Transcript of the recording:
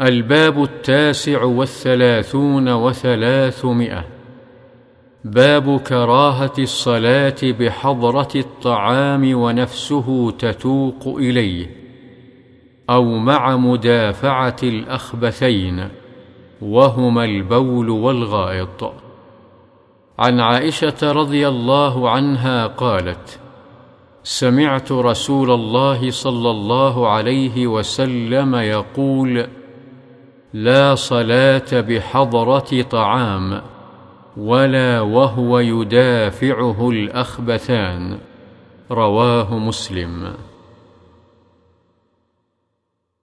الباب التاسع والثلاثون وثلاثمائة. باب كراهة الصلاة بحضرة الطعام ونفسه تتوق إليه أو مع مدافعة الأخبثين وهما البول والغائط. عن عائشة رضي الله عنها قالت سمعت رسول الله صلى الله عليه وسلم يقول لا صلاة بحضرة طعام ولا وهو يدافعه الأخبثان. رواه مسلم.